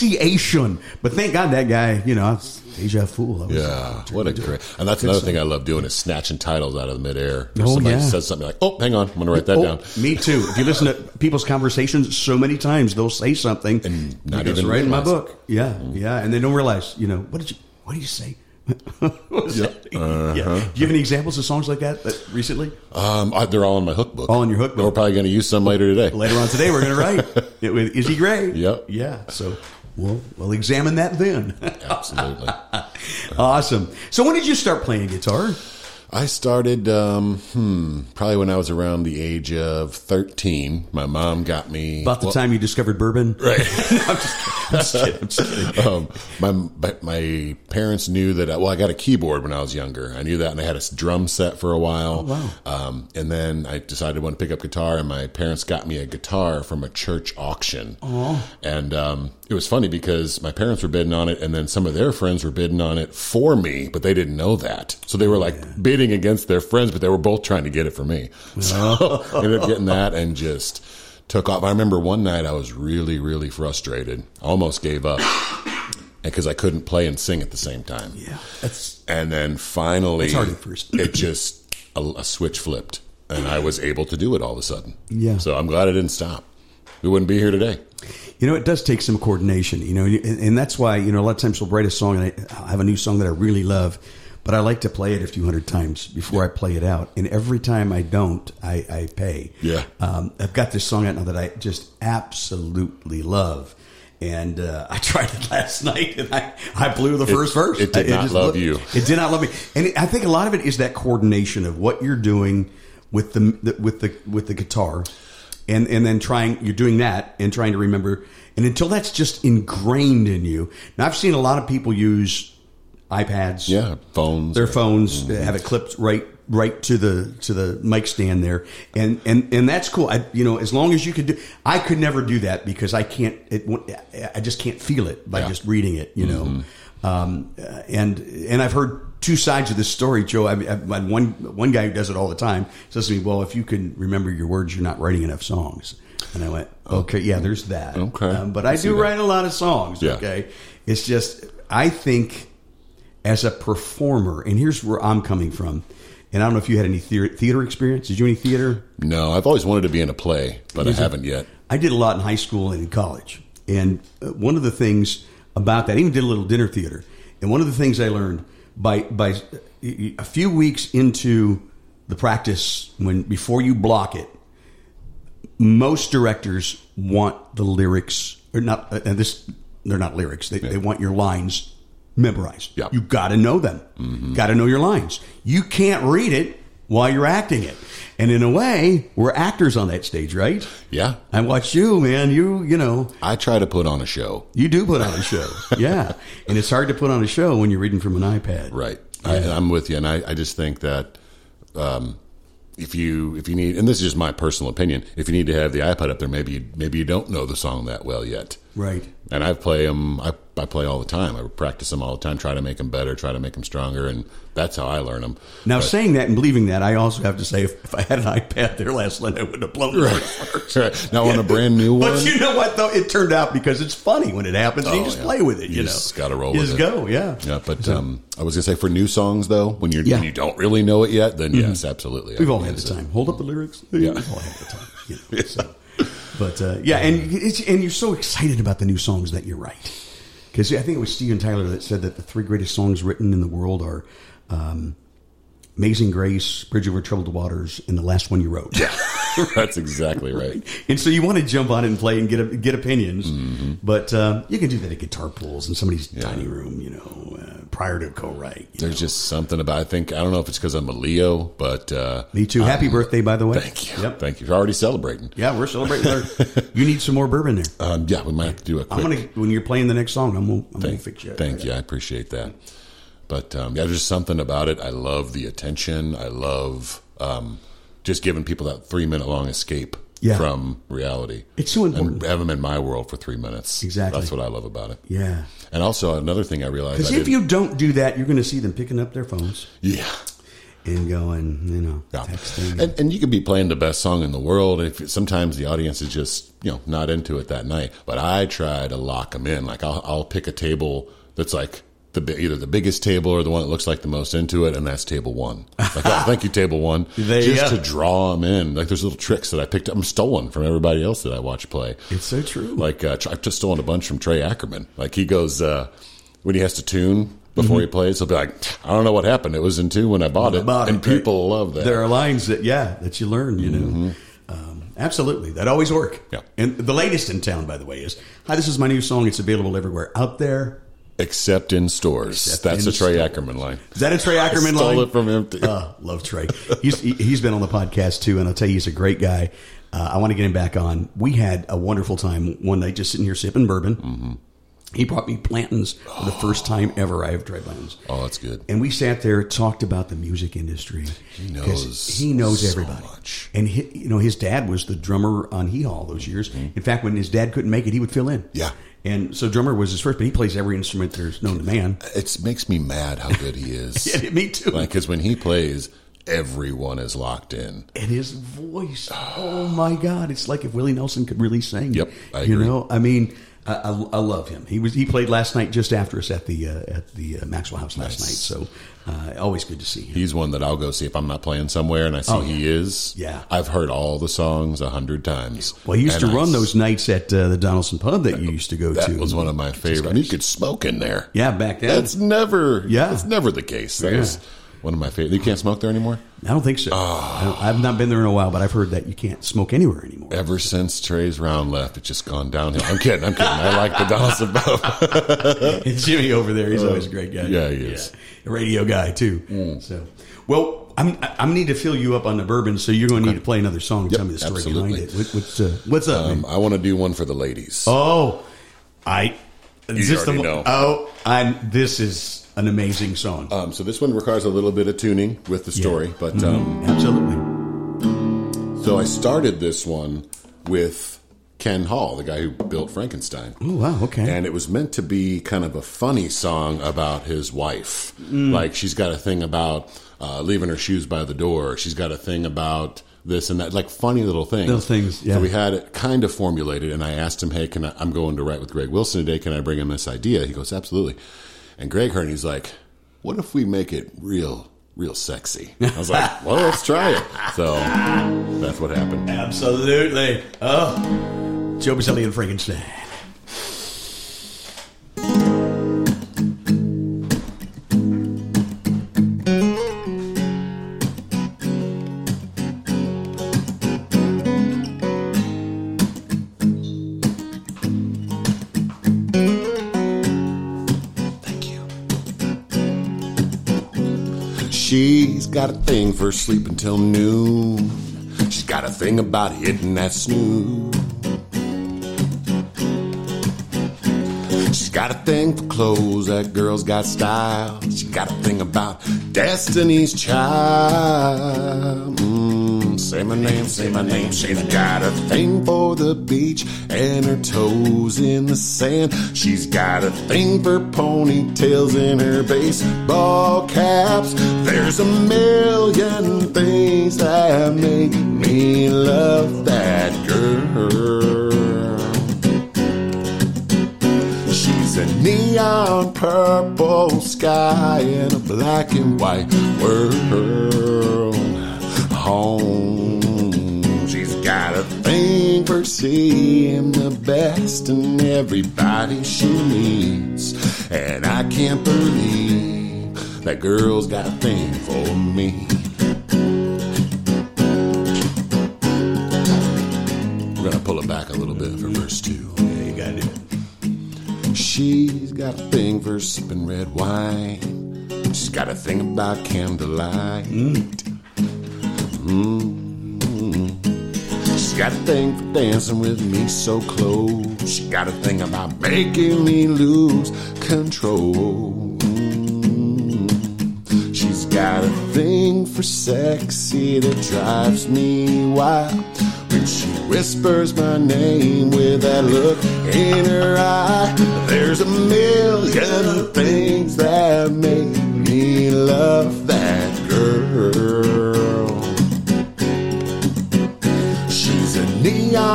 enunciation. But thank God that guy, you know, it's deja fool.
Yeah, what a great. And that's another thing I love doing is snatching titles out of the midair. If
Oh,
somebody
yeah.
says something like, "Oh, hang on, I'm going to write that
Oh,
down."
me too. If you listen to people's conversations so many times, they'll say something
And not even
right in my book. Yeah, yeah, and they don't realize. You know, what did you? What did you say? what?
Uh-huh.
Yeah. Do you have any examples of songs like that, that recently?
Um, I, they're all in my hook book.
All in your hook book.
We're probably going to use some later today.
Later on today, we're going to write it with Izzy Gray.
Yep.
Yeah. So we'll we'll examine that then.
Absolutely.
awesome. So when did you start playing guitar?
I started, um, hmm, probably when I was around the age of 13. My mom got me.
About the
well,
time you discovered bourbon.
Right.
I'm just, I'm just kidding. I'm just kidding.
um, my my parents knew that. I, well, I got a keyboard when I was younger. I knew that, and I had a drum set for a while.
wow.
Um, and then I decided I want to pick up guitar, and my parents got me a guitar from a church auction. Oh. And um, it was funny because my parents were bidding on it, and then some of their friends were bidding on it for me, but they didn't know that. So they were like bidding against their friends, but they were both trying to get it for me. So I ended up getting that and just took off. I remember one night I was really, really frustrated. I almost gave up because I couldn't play and sing at the same time.
Yeah, that's
And then finally,
It's hard at first.
it just a, a switch flipped, and I was able to do it all of a sudden.
Yeah.
So I'm glad I didn't stop. We wouldn't be here today.
you know it does take some coordination. You know, and, and that's why you know a lot of times we'll write a song and I, I have a new song that I really love, but I like to play it a few hundred times before I play it out. And every time I don't, I, I pay.
Yeah.
Um, I've got this song out now that I just absolutely love. And uh, I tried it last night, and I, I blew the first verse.
it did
I-
not
just
love
looked-
you.
It did not love me, and it, I think a lot of it is that coordination of what you're doing with the, the with the with the guitar, and and then trying you're doing that and trying to remember, and until that's just ingrained in you. Now I've seen a lot of people use iPads,
Yeah, phones.
their phones have it clipped right right to the to the mic stand there and and and that's cool i you know as long as you could do i could never do that because i can't it i just can't feel it by
Yeah.
just reading it you know um uh, and and i've heard two sides of this story joe I've had one one guy who does it all the time says to me well if you can remember your words you're not writing enough songs and i went okay yeah there's that
Okay.
Um, but i
see
do
that.
write a lot of songs
Yeah.
okay it's just i think as a performer, and here's where I'm coming from. And I don't know if you had any theater, theater experience. Did you do any theater?
No, I've always wanted to be in a play, but I
Is it-
haven't yet.
I did a lot in high school and in college. And uh, one of the things about that, I even did a little dinner theater. And one of the things I learned by by a few weeks into the practice, when before you block it, most directors want the lyrics or not. uh, And this, they're not lyrics. They, they want your lines memorized.
Yeah.
You got to know them. Got to know your lines. You can't read it. While you're acting it. And in a way, we're actors on that stage, right?
Yeah.
I watch you, man. You, you know,
I try to put on a show.
you do put on a show. yeah. And it's hard to put on a show when you're reading from an iPad.
Right. I, I'm with you, and I, I just think that um, if you if you need, and this is just my personal opinion, if you need to have the iPad up there, maybe you, maybe you don't know the song that well yet.
Right.
And I play them. I, I play all the time. I practice them all the time. Try to make them better. Try to make them stronger, and that's how I learn them.
Now, saying that and believing that, I also have to say, if, if I had an iPad there last night, I would have blown it.
Right. Now on a brand new one,
But you know what, though? It turned out because it's funny when it happens. you
Oh,
just
yeah.
play with it, you,
You
know.
just gotta roll
You
with
just
it.
go, yeah.
Yeah, but um, I was gonna say for new songs though, when you're
Yeah.
when you don't really know it yet, then yes, absolutely.
We've all had the
use it.
time. Hold up the lyrics.
Yeah.
We've all had the time. You know, so. But uh, yeah, and it's, and you're so excited about the new songs that you write. Because I think it was Steven Tyler that said that the three greatest songs written in the world are um, "Amazing Grace," "Bridge Over Troubled Waters," and the last one you wrote.
Yeah, that's exactly right.
And so you want to jump on and play and get get opinions,
Mm-hmm.
but uh, you can do that at guitar pools in somebody's tiny room, you know, uh, prior to co-write.
There's
know.
just something about. I think I don't know if it's because I'm a Leo, but uh,
Me too. Happy birthday, by the way.
thank you,
Yep.
thank you. You're already celebrating.
Yeah, we're celebrating. Our, you need some more bourbon there.
Um, yeah, we might have to do a quick.
I'm gonna when you're playing the next song. I'm gonna, I'm gonna fix you. up.
thank you. I appreciate that. But um, yeah, there's just something about it. I love the attention. I love um, just giving people that three minute long escape
Yeah.
from reality.
It's so important.
And have them in my world for three minutes.
Exactly.
That's what I love about it.
Yeah,
And also another thing I realized.
because if you don't do that, you're going to see them picking up their phones
yeah.
and going, you know,
Yeah.
texting.
And, and you could be playing the best song in the world. If sometimes the audience is just you know not into it that night, but I try to lock them in. Like I'll, I'll pick a table that's like the either the biggest table or the one that looks like the most into it, and that's table one. Like, oh, thank you, table one.
There you
just to draw them in. Like there's little tricks that I picked up, I'm stolen from everybody else that I watch play.
it's so true.
Like uh, I've just stolen a bunch from Trey Ackerman. Like he goes uh, when he has to tune before he plays, he'll be like, "I don't know what happened. It was in tune when I bought it,"
Bought it,
and
right.
people love that.
there are lines that yeah that you learn. You know, um, absolutely that always work.
Mm-hmm. Yeah.
And the latest in town, by the way, is hi. This is my new song. It's available everywhere out there.
Except in stores.
Except
That's
in
a Trey
stores.
Ackerman line.
Is that a Trey Ackerman
Stole
line?
it from him.
Uh, love Trey. He's he, he's been on the podcast too, and I'll tell you, he's a great guy. Uh, I want to get him back on. We had a wonderful time one night just sitting here sipping bourbon.
Mm-hmm.
He brought me Blanton's for the first time ever. I have tried Blanton's.
Oh, that's good.
And we sat there, talked about the music industry. He
knows
He knows
so
everybody.
much.
And he, you know, his dad was the drummer on Hee Haw those years. In fact, when his dad couldn't make it, he would fill in.
Mm-hmm. Yeah.
And so drummer was his first, but he plays every instrument there's known to man.
It makes me mad how good he is.
Yeah, me too.
Like, because when he plays, everyone is locked in.
and his voice. Oh my God! It's like if Willie Nelson could really sing.
Yep, I
you
agree.
know, I mean, I, I, I love him. He was he played last night just after us at the uh, at the uh, Maxwell House last
Nice.
night. So uh, always good to see him.
He's one that I'll go see if I'm not playing somewhere and I see
Oh,
he is.
Yeah.
I've heard all the songs a hundred times.
well, he used
And
to run those nights at uh, the Donaldson Pub that you used to go
That
to.
That was one of my favorite. And you could smoke in there.
yeah, back then.
That's never.
Yeah.
That's never the case. That
Yeah.
was one of my favorite. You can't smoke there anymore.
I don't think so. Don't- I've not been there in a while, but I've heard that you can't smoke anywhere anymore.
Ever since Trey's round left, it's just gone downhill. I'm kidding. I'm kidding. I like the Donaldson Pub.
And Jimmy over there, he's always a great guy.
Yeah, he is. Mm.
A radio guy too. So, well, I'm I'm need to fill you up on the bourbon, so you're going to need to play another song and
Yep,
tell me the story
absolutely.
behind it. What, what's uh, what's up?
Um, I want to do one for the ladies.
oh, I is this the,
know.
Oh, I this is an amazing song.
Um, so this one requires a little bit of tuning with the story, but
Mm-hmm.
um,
Absolutely.
so I started this one with Ken Hall, the guy who built Frankenstein.
Oh wow. Okay.
And it was meant to be kind of a funny song about his wife.
Mm.
Like she's got a thing about uh, leaving her shoes by the door. She's got a thing about this and that, like funny little things.
Little things, yeah.
So we had it kind of formulated, and I asked him, "Hey, can I, I'm going to write with Greg Wilson today? Can I bring him this idea?" He goes, "Absolutely." And Greg heard, and he's like, "What if we make it real, real sexy?" I was like, "Well, let's try it." So that's what happened.
Absolutely. Oh, Joe Bizelli and Frankenstein.
Got a thing for sleeping till noon. She's got a thing about hitting that snooze. She's got a thing for clothes, that girl's got style. She's got a thing about Destiny's Child. Say my name, say my name. She's got a thing for the beach and her toes in the sand. She's got a thing for ponytails in her baseball caps. There's a million things that make me love that girl. She's a neon purple sky in a black and white world. Home. She's got a thing for seeing the best in everybody she meets. And I can't believe that girl's got a thing for me. We're gonna pull it back a little bit for verse two.
Yeah, you got it.
She's got a thing for sipping red wine. She's got a thing about candlelight. Mm. Got a thing for dancing with me so close. She got a thing about making me lose control. Mm. She's got a thing for sexy that drives me wild. When she whispers my name with that look in her eye, there's a million things that make me love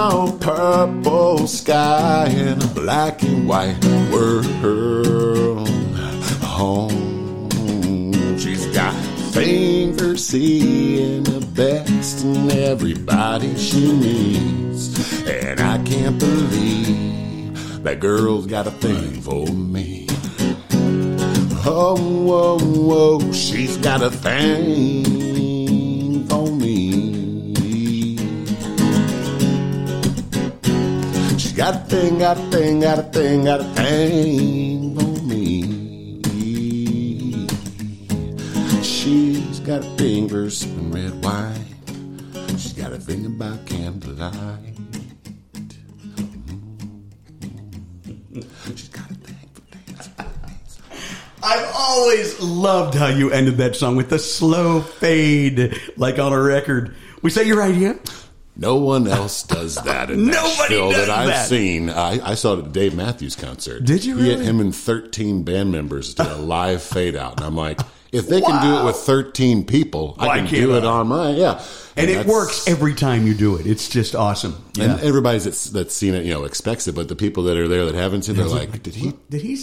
neon purple sky in a black and white world. Home. She's got fingers seeing the best in everybody she meets. And I can't believe that girl's got a thing for me. Oh, whoa, whoa, she's got a thing got a thing, got a thing, got a thing, got a thing for me. She's got a thing for sipping red wine. She's got a thing about candlelight. She's got a thing for dancing.
I've always loved how you ended that song with the slow fade, like on a record. Was that your idea?
No one else does that in
Nobody
Nashville that I've
that.
seen. I, I saw it at the Dave Matthews concert.
Did you
He had him and 13 band members did a live fade out. And I'm like, if they can do it with 13 people,
Why
I can do it on my Yeah.
And, it works every time you do it. It's just awesome. Yeah.
And everybody's that's, that's seen it, you know, expects it. But the people that are there that haven't seen it, they're like, did he?
Did he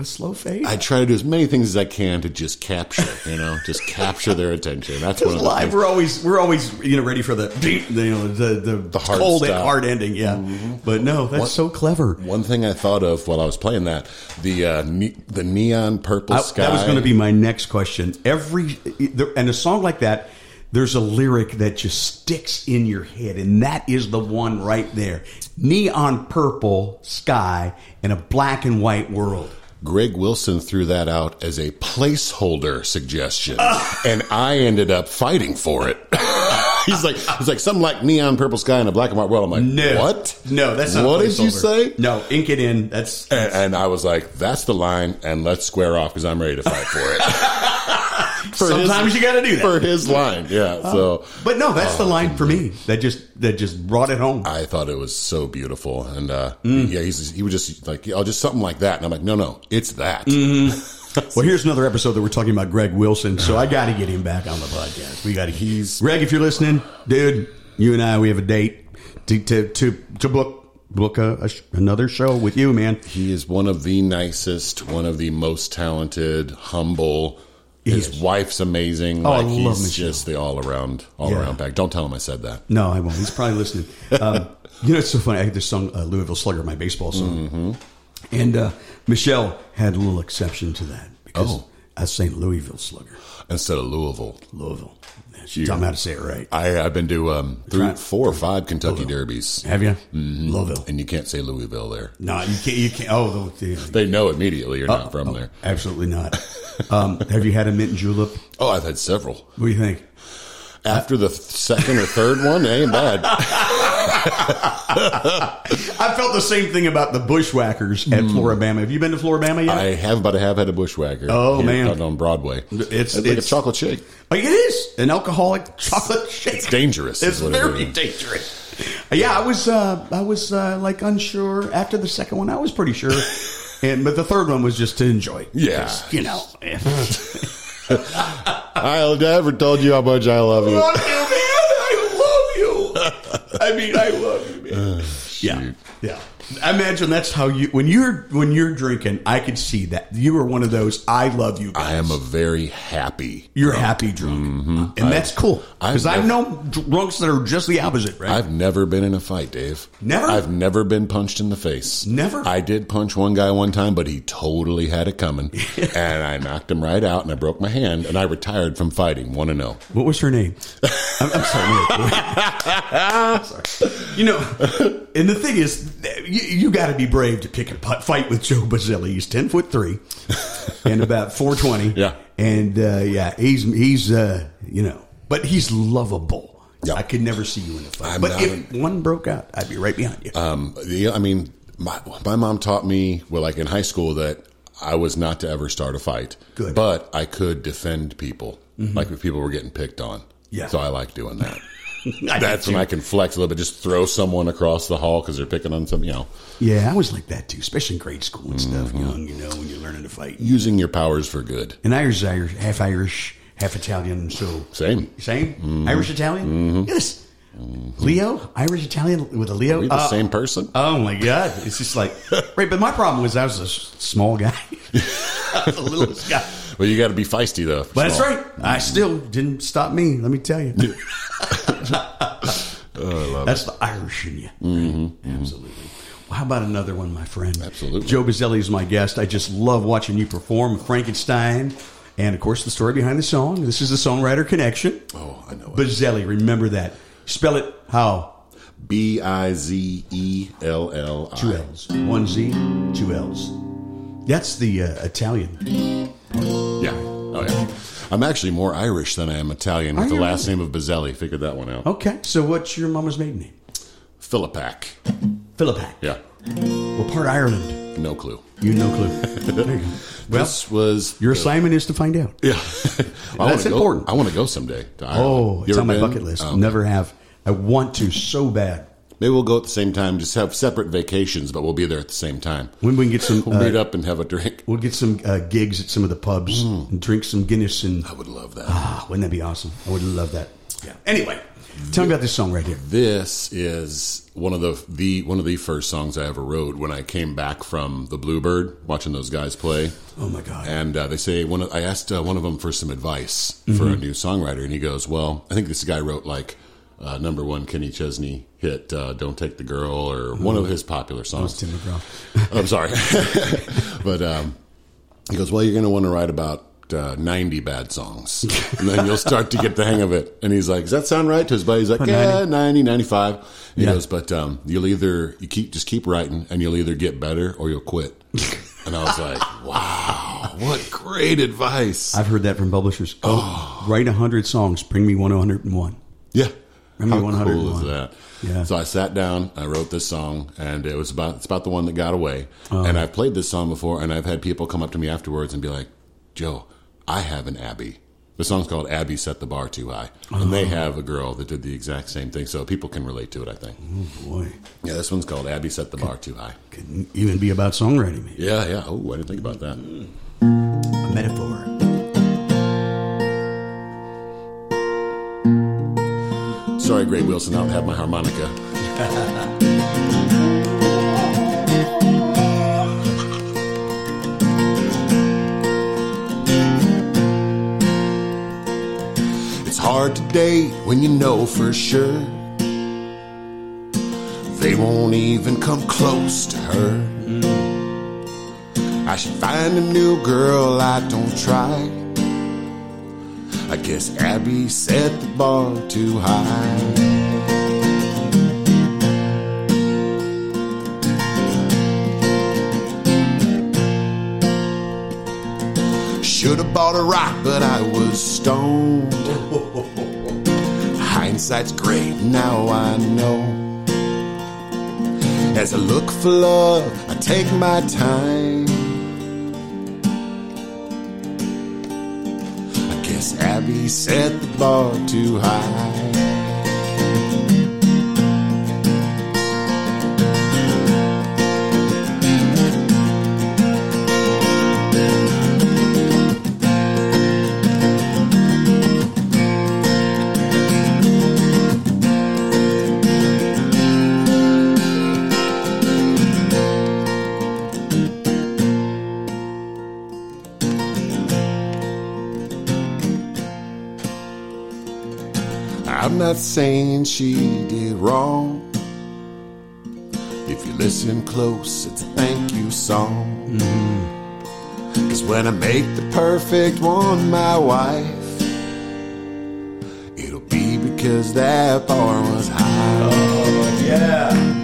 a slow fade?
I try to do as many things as I can to just capture, you know, just capture their attention. That's one of the
live. We're always we're always you know ready for the you know the the,
The hard
cold
stop.
hard ending. Yeah, but no, that's
What-
so clever.
One thing I thought of while I was playing that the uh, ne- the neon purple
I-
sky.
that was going to be my next question. Every and a song like that, there's a lyric that just sticks in your head, and that is the one right there: neon purple sky in a black and white world.
Greg Wilson threw that out as a placeholder suggestion, and I ended up fighting for it. he's like, he's like something like neon purple sky in a black and white world. I'm like,
No,
what?
No, that's not.
what did you say?
No, ink it in. That's
And, and I was like, that's the line, and let's square off because I'm ready to fight for it. For his-
sometimes you got to do that.
for his line, yeah. So
But no, that's the
Oh,
line for me. That just that just brought it home.
I thought it was so beautiful, and uh,
Mm.
yeah, he's he was just like, oh, just something like that, and I'm like, no, no, it's that.
Mm-hmm. Well, here's another episode that we're talking about Greg Wilson, so I got to get him back on the podcast. We got to.
He's-
Greg, if you're listening, dude, you and I, we have a date to to to, to book book a, a another show with you, man.
He is one of the nicest, one of the most talented, humble. His
is.
wife's amazing.
Oh, I love
he's
Michelle.
just the all around, all
Yeah.
around pack. Don't tell him I said that.
No, I won't. He's probably listening. Um, you know, it's so funny. I had this song, uh, Louisville Slugger, my baseball song,
Mm-hmm.
and uh, Michelle had a little exception to that because
Oh.
I saying Louisville Slugger.
instead of Louisville.
Louisville. She taught me how to say it right.
I, I've been to um, three,
Try-
four or five Kentucky derbies,
Have you? Louisville.
and you can't say Louisville there.
No, you can't. You can't. Oh, the, the,
They know immediately you're
Oh,
not from there.
absolutely not. Um, have you had a mint julep?
Oh, I've had several.
What do you think?
After the second or third one, it ain't bad.
I felt the same thing about the bushwhackers at Flora-Bama. Have you been to Flora-Bama yet?
I have, but I have had a bushwhacker.
Oh, man.
on Broadway.
It's-
like
it's-
a chocolate shake.
Like, it is an alcoholic chocolate shake.
It's dangerous.
It's very
it
dangerous. Yeah, I was. Uh, I was uh, like unsure after the second one. I was pretty sure, and but the third one was just to enjoy.
Yeah,
you know.
I never told you how much I love you.
Love you, man. I. I mean, I love you, man. Uh, yeah, yeah. I imagine that's how you when you're when you're drinking. I could see that you are one of those. I love you. Guys.
I am a very happy.
You're happy drunk, mm-hmm. and that's cool because
I've
I've known drunks that are just the opposite, right?
I've never been in a fight, Dave.
Never?
I've never been punched in the face.
Never?
I did punch one guy one time, but he totally had it coming, and I knocked him right out, and I broke my hand, and I retired from fighting. Want to know?
what was her name? I'm, I'm sorry. sorry. You know, and the thing is, you, you got to be brave to pick a fight with Joe Bizelli. He's ten foot three and about four twenty.
Yeah.
and uh, yeah, he's he's uh, you know, but he's lovable.
Yeah.
I could never see you in a fight.
I'm
but if one broke out, I'd be right behind you.
Um, the, I mean, my my mom taught me well, like in high school, that I was not to ever start a fight.
Good.
but I could defend people, like if people were getting picked on.
Yeah.
so I like doing that.
I
That's when I can flex a little bit, just throw someone across the hall because they're picking on something. You know,
Yeah, I was like that too, especially in grade school and stuff.
Mm-hmm.
Young, you know, when you're learning to fight.
using your powers for good.
And Irish, is Irish, half Irish, half Italian. So
Same.
Same?
Mm-hmm.
Irish Italian? Yes. Leo? Irish Italian with a Leo?
Are we the
Uh,
same person?
Oh my God. It's just like, right. But my problem was I was a small guy. I the littlest guy.
Well, you got to be feisty though.
But that's right. I still didn't stop me, let me tell you.
Oh,
That's the Irish in you.
Mm-hmm.
Absolutely. Well, how about another one, my friend?
Absolutely.
Joe Bizelli is my guest. I just love watching you perform Frankenstein. And of course, the story behind the song. This is the Songwriter Connection.
Oh, I know. it.
Bizelli, remember that. Spell it how?
B I Z E L L I.
Two L's. One Z, two L's. That's the uh, Italian.
Yeah. Oh yeah. I'm actually more Irish than I am Italian with
Are
the
you
last name of Bizelli. Figured that one out.
Okay, so what's your mama's maiden name?
Philippac.
Philippac.
Yeah.
What part Ireland?
No clue.
You no clue. There you go. Well,
this was
your assignment is to find out.
yeah. I
That's
wanna go-
important.
I want to go someday. To Ireland.
Oh,
You
it's
ever
on my
been?
bucket list.
Oh,
Never have. I want to so bad.
Maybe we'll go at the same time. Just have separate vacations, but we'll be there at the same time.
When we can get some,
We'll meet
uh,
up and have a drink.
we'll get some uh, gigs at some of the pubs and drink some Guinness and
I would love that.
ah, wouldn't that be awesome? I would love that. Yeah. Anyway, tell me about this song right here.
This is one of the the one of the first songs I ever wrote when I came back from the Bluebird, watching those guys play.
Oh my god.
And uh, they say one. Of, I asked uh, one of them for some advice for
Mm-hmm.
a new songwriter, and he goes, "Well, I think this guy wrote like uh, number one Kenny Chesney hit uh, "Don't Take the Girl" or one of his popular songs."
Tim McGraw.
I'm sorry, but um, he goes, "Well, you're going to want to write about." Uh, 90 bad songs and then you'll start to get the hang of it and he's like does that sound right to his buddy he's like yeah 90 95 And he
Yeah.
goes but um, you'll either you keep just keep writing and you'll either get better or you'll quit and i was like wow what great advice
I've heard that from publishers. Oh, write hundred songs. Bring me one hundred and one.
Yeah. How
101.
cool is that?
Yeah.
So I sat down, I wrote this song, and it was about it's about the one that got away.
Oh.
And I've played this song before, and I've had people come up to me afterwards and be like, "Joe, I have an Abby." The song's called "Abby Set the Bar Too High," and
Oh.
they have a girl that did the exact same thing, so people can relate to it. I think.
Oh Boy,
Yeah, this one's called "Abby Set the Bar Too High."
could even be about songwriting. Maybe
Yeah, yeah. Oh, I didn't think about that.
a metaphor.
Sorry, Greg Wilson, I don't have my harmonica. It's hard to date when you know for sure they won't even come close to her. I should find a new girl, I don't try. I guess Abby set the bar too high. Should have bought a rock, but I was stoned. Hindsight's great, now I know. As I look for love, I take my time. Set the bar too high. Not saying she did wrong. If you listen close, it's a thank you song. Mm-hmm. Cause when I make the perfect one my wife, it'll be because that bar was high.
Oh, yeah.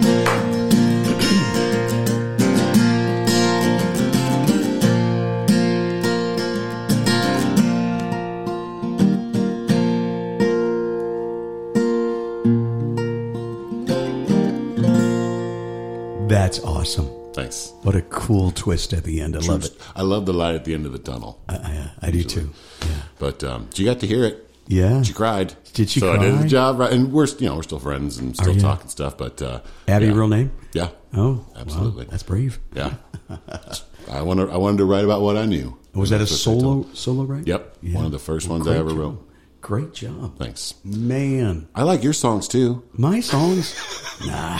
Thanks.
What a cool twist at the end. I love it.
I love the light at the end of the tunnel.
I, I, I do too. Yeah.
But um, you got to hear it.
Yeah.
She cried.
Did she
so I did
cry?
the job right, and we're you know we're still friends and still talking stuff. But uh,
Abby,
yeah.
real name?
Yeah.
Oh,
Absolutely.
wow, that's brave.
Yeah. I wanted I wanted to write about what I knew.
Was that a
That's what I
solo solo right?
Yep.
Yeah.
One of the first
Well,
ones I ever wrote.
Great job,
Thanks.
man.
I like your songs too.
My songs, nah,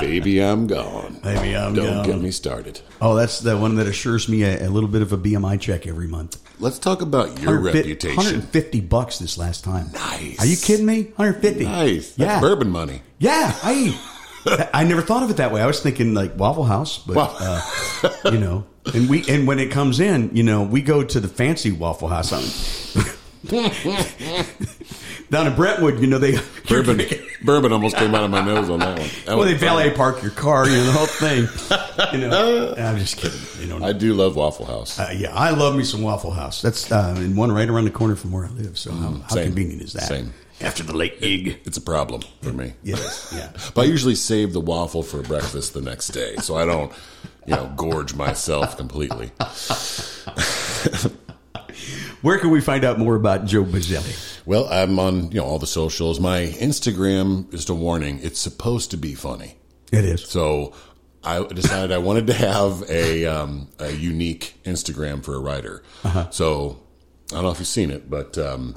Baby, I'm gone.
Baby, I'm gone.
Don't
gone.
get me started.
Oh, that's the one that assures me a, a little bit of a BMI check every month.
Let's talk about your
150
reputation.
150 bucks this last time.
Nice.
Are you kidding me? 150.
Nice. That's
Yeah.
bourbon money.
Yeah. I I never thought of it that way. I was thinking like Waffle House, but
Wow.
uh, you know, and we and when it comes in, you know, we go to the fancy Waffle House down in Brentwood. You know, they
Bourbon, bourbon almost came out of my nose on that one. That
well, they
fun.
valet park your car, you know, the whole thing. You know, I'm just kidding. You know,
I do love Waffle House.
Uh, yeah, I love me some Waffle House. That's uh, and one right around the corner from where I live. So how, how convenient is that?
Same.
After the late gig.
It's a problem for me.
Yes, yeah.
But I usually save the waffle for breakfast the next day, so I don't, you know, gorge myself completely.
Where can we find out more about Joe Bizelli?
Well, I'm on you know all the socials. My Instagram, is a warning, it's supposed to be funny.
It is.
So I decided I wanted to have a um, a unique Instagram for a writer. So I don't know if you've seen it, but um,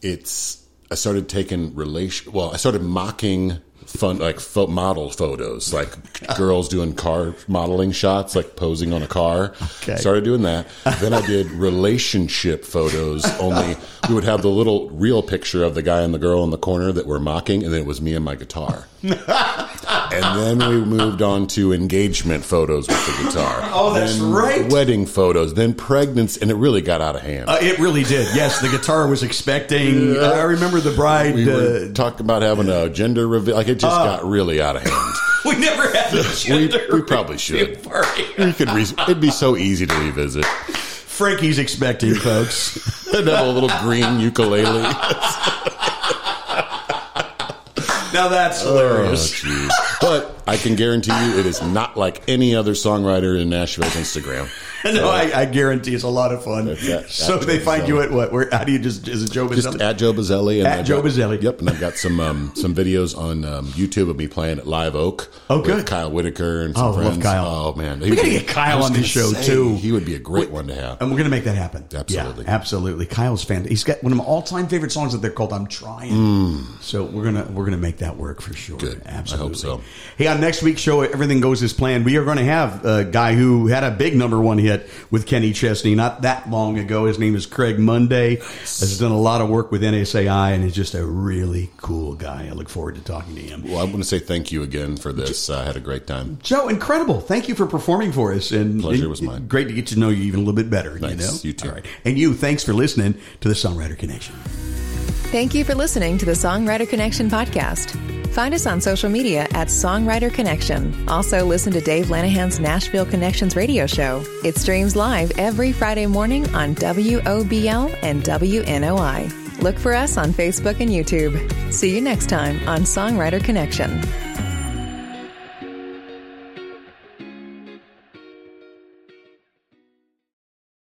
it's I started taking relation. Well, I started mocking fun like pho- model photos, like girls doing car modeling shots, like posing on a car.
Okay.
Started doing that. then I did relationship photos. Only we would have the little real picture of the guy and the girl in the corner that we're mocking, and then it was me and my guitar. And then we moved on to engagement photos with the guitar.
Oh, that's
Then
right.
Wedding photos, then pregnancy, and it really got out of hand.
Uh, it really did. Yes, the guitar was expecting. I remember the bride.
we
uh,
about having a gender reveal. Like it just got really out of hand.
we never had
we,
gender
we probably should. We could. Re- it'd be so easy to revisit.
Frankie's expecting, folks.
And have a little green ukulele.
Now that's
Oh,
hilarious.
jeez. but I can guarantee you, it is not like any other songwriter in Nashville's Instagram.
no, I, I guarantee it's a lot of fun.
That's at-
so
at
they find you at what? Where? How do you just? Is it Joe
Just
Bizelli?
at Joe Bizelli. And
At
I've
Joe
got-
Bizelli.
Yep, and I've got some um, some videos on um, YouTube of me playing at Live Oak.
Oh,
with
good.
Kyle Whitaker and some
Oh, love. Kyle.
Oh man,
We gotta get Kyle on the show, too.
He would be a great one to have.
And we're going to make that happen.
Absolutely.
Yeah, absolutely. Kyle's fan. He's got one of my all-time favorite songs that they're called "I'm Trying." So we're gonna we're gonna make that work for sure.
Mm. Good. I hope so.
Hey, on next week's show, everything goes as planned. We are going to have a guy who had a big number one hit with Kenny Chesney not that long ago. His name is Craig Monday. Has done a lot of work with NSAI and is just a really cool guy. I look forward to talking to him.
Well, I want to say thank you again for this. I had a great time.
Joe, incredible! Thank you for performing for us, and
Pleasure
and
was mine.
Great to get to know you even a little bit better.
Thanks.
You know,
You too.
All right, and you. Thanks for listening to the Songwriter Connection.
Thank you for listening to the Songwriter Connection podcast. Find us on social media at Songwriter Connection. Also, listen to Dave Lanahan's Nashville Connections radio show. It streams live every Friday morning on WOBL and WNOI. Look for us on Facebook and YouTube. See you next time on Songwriter Connection.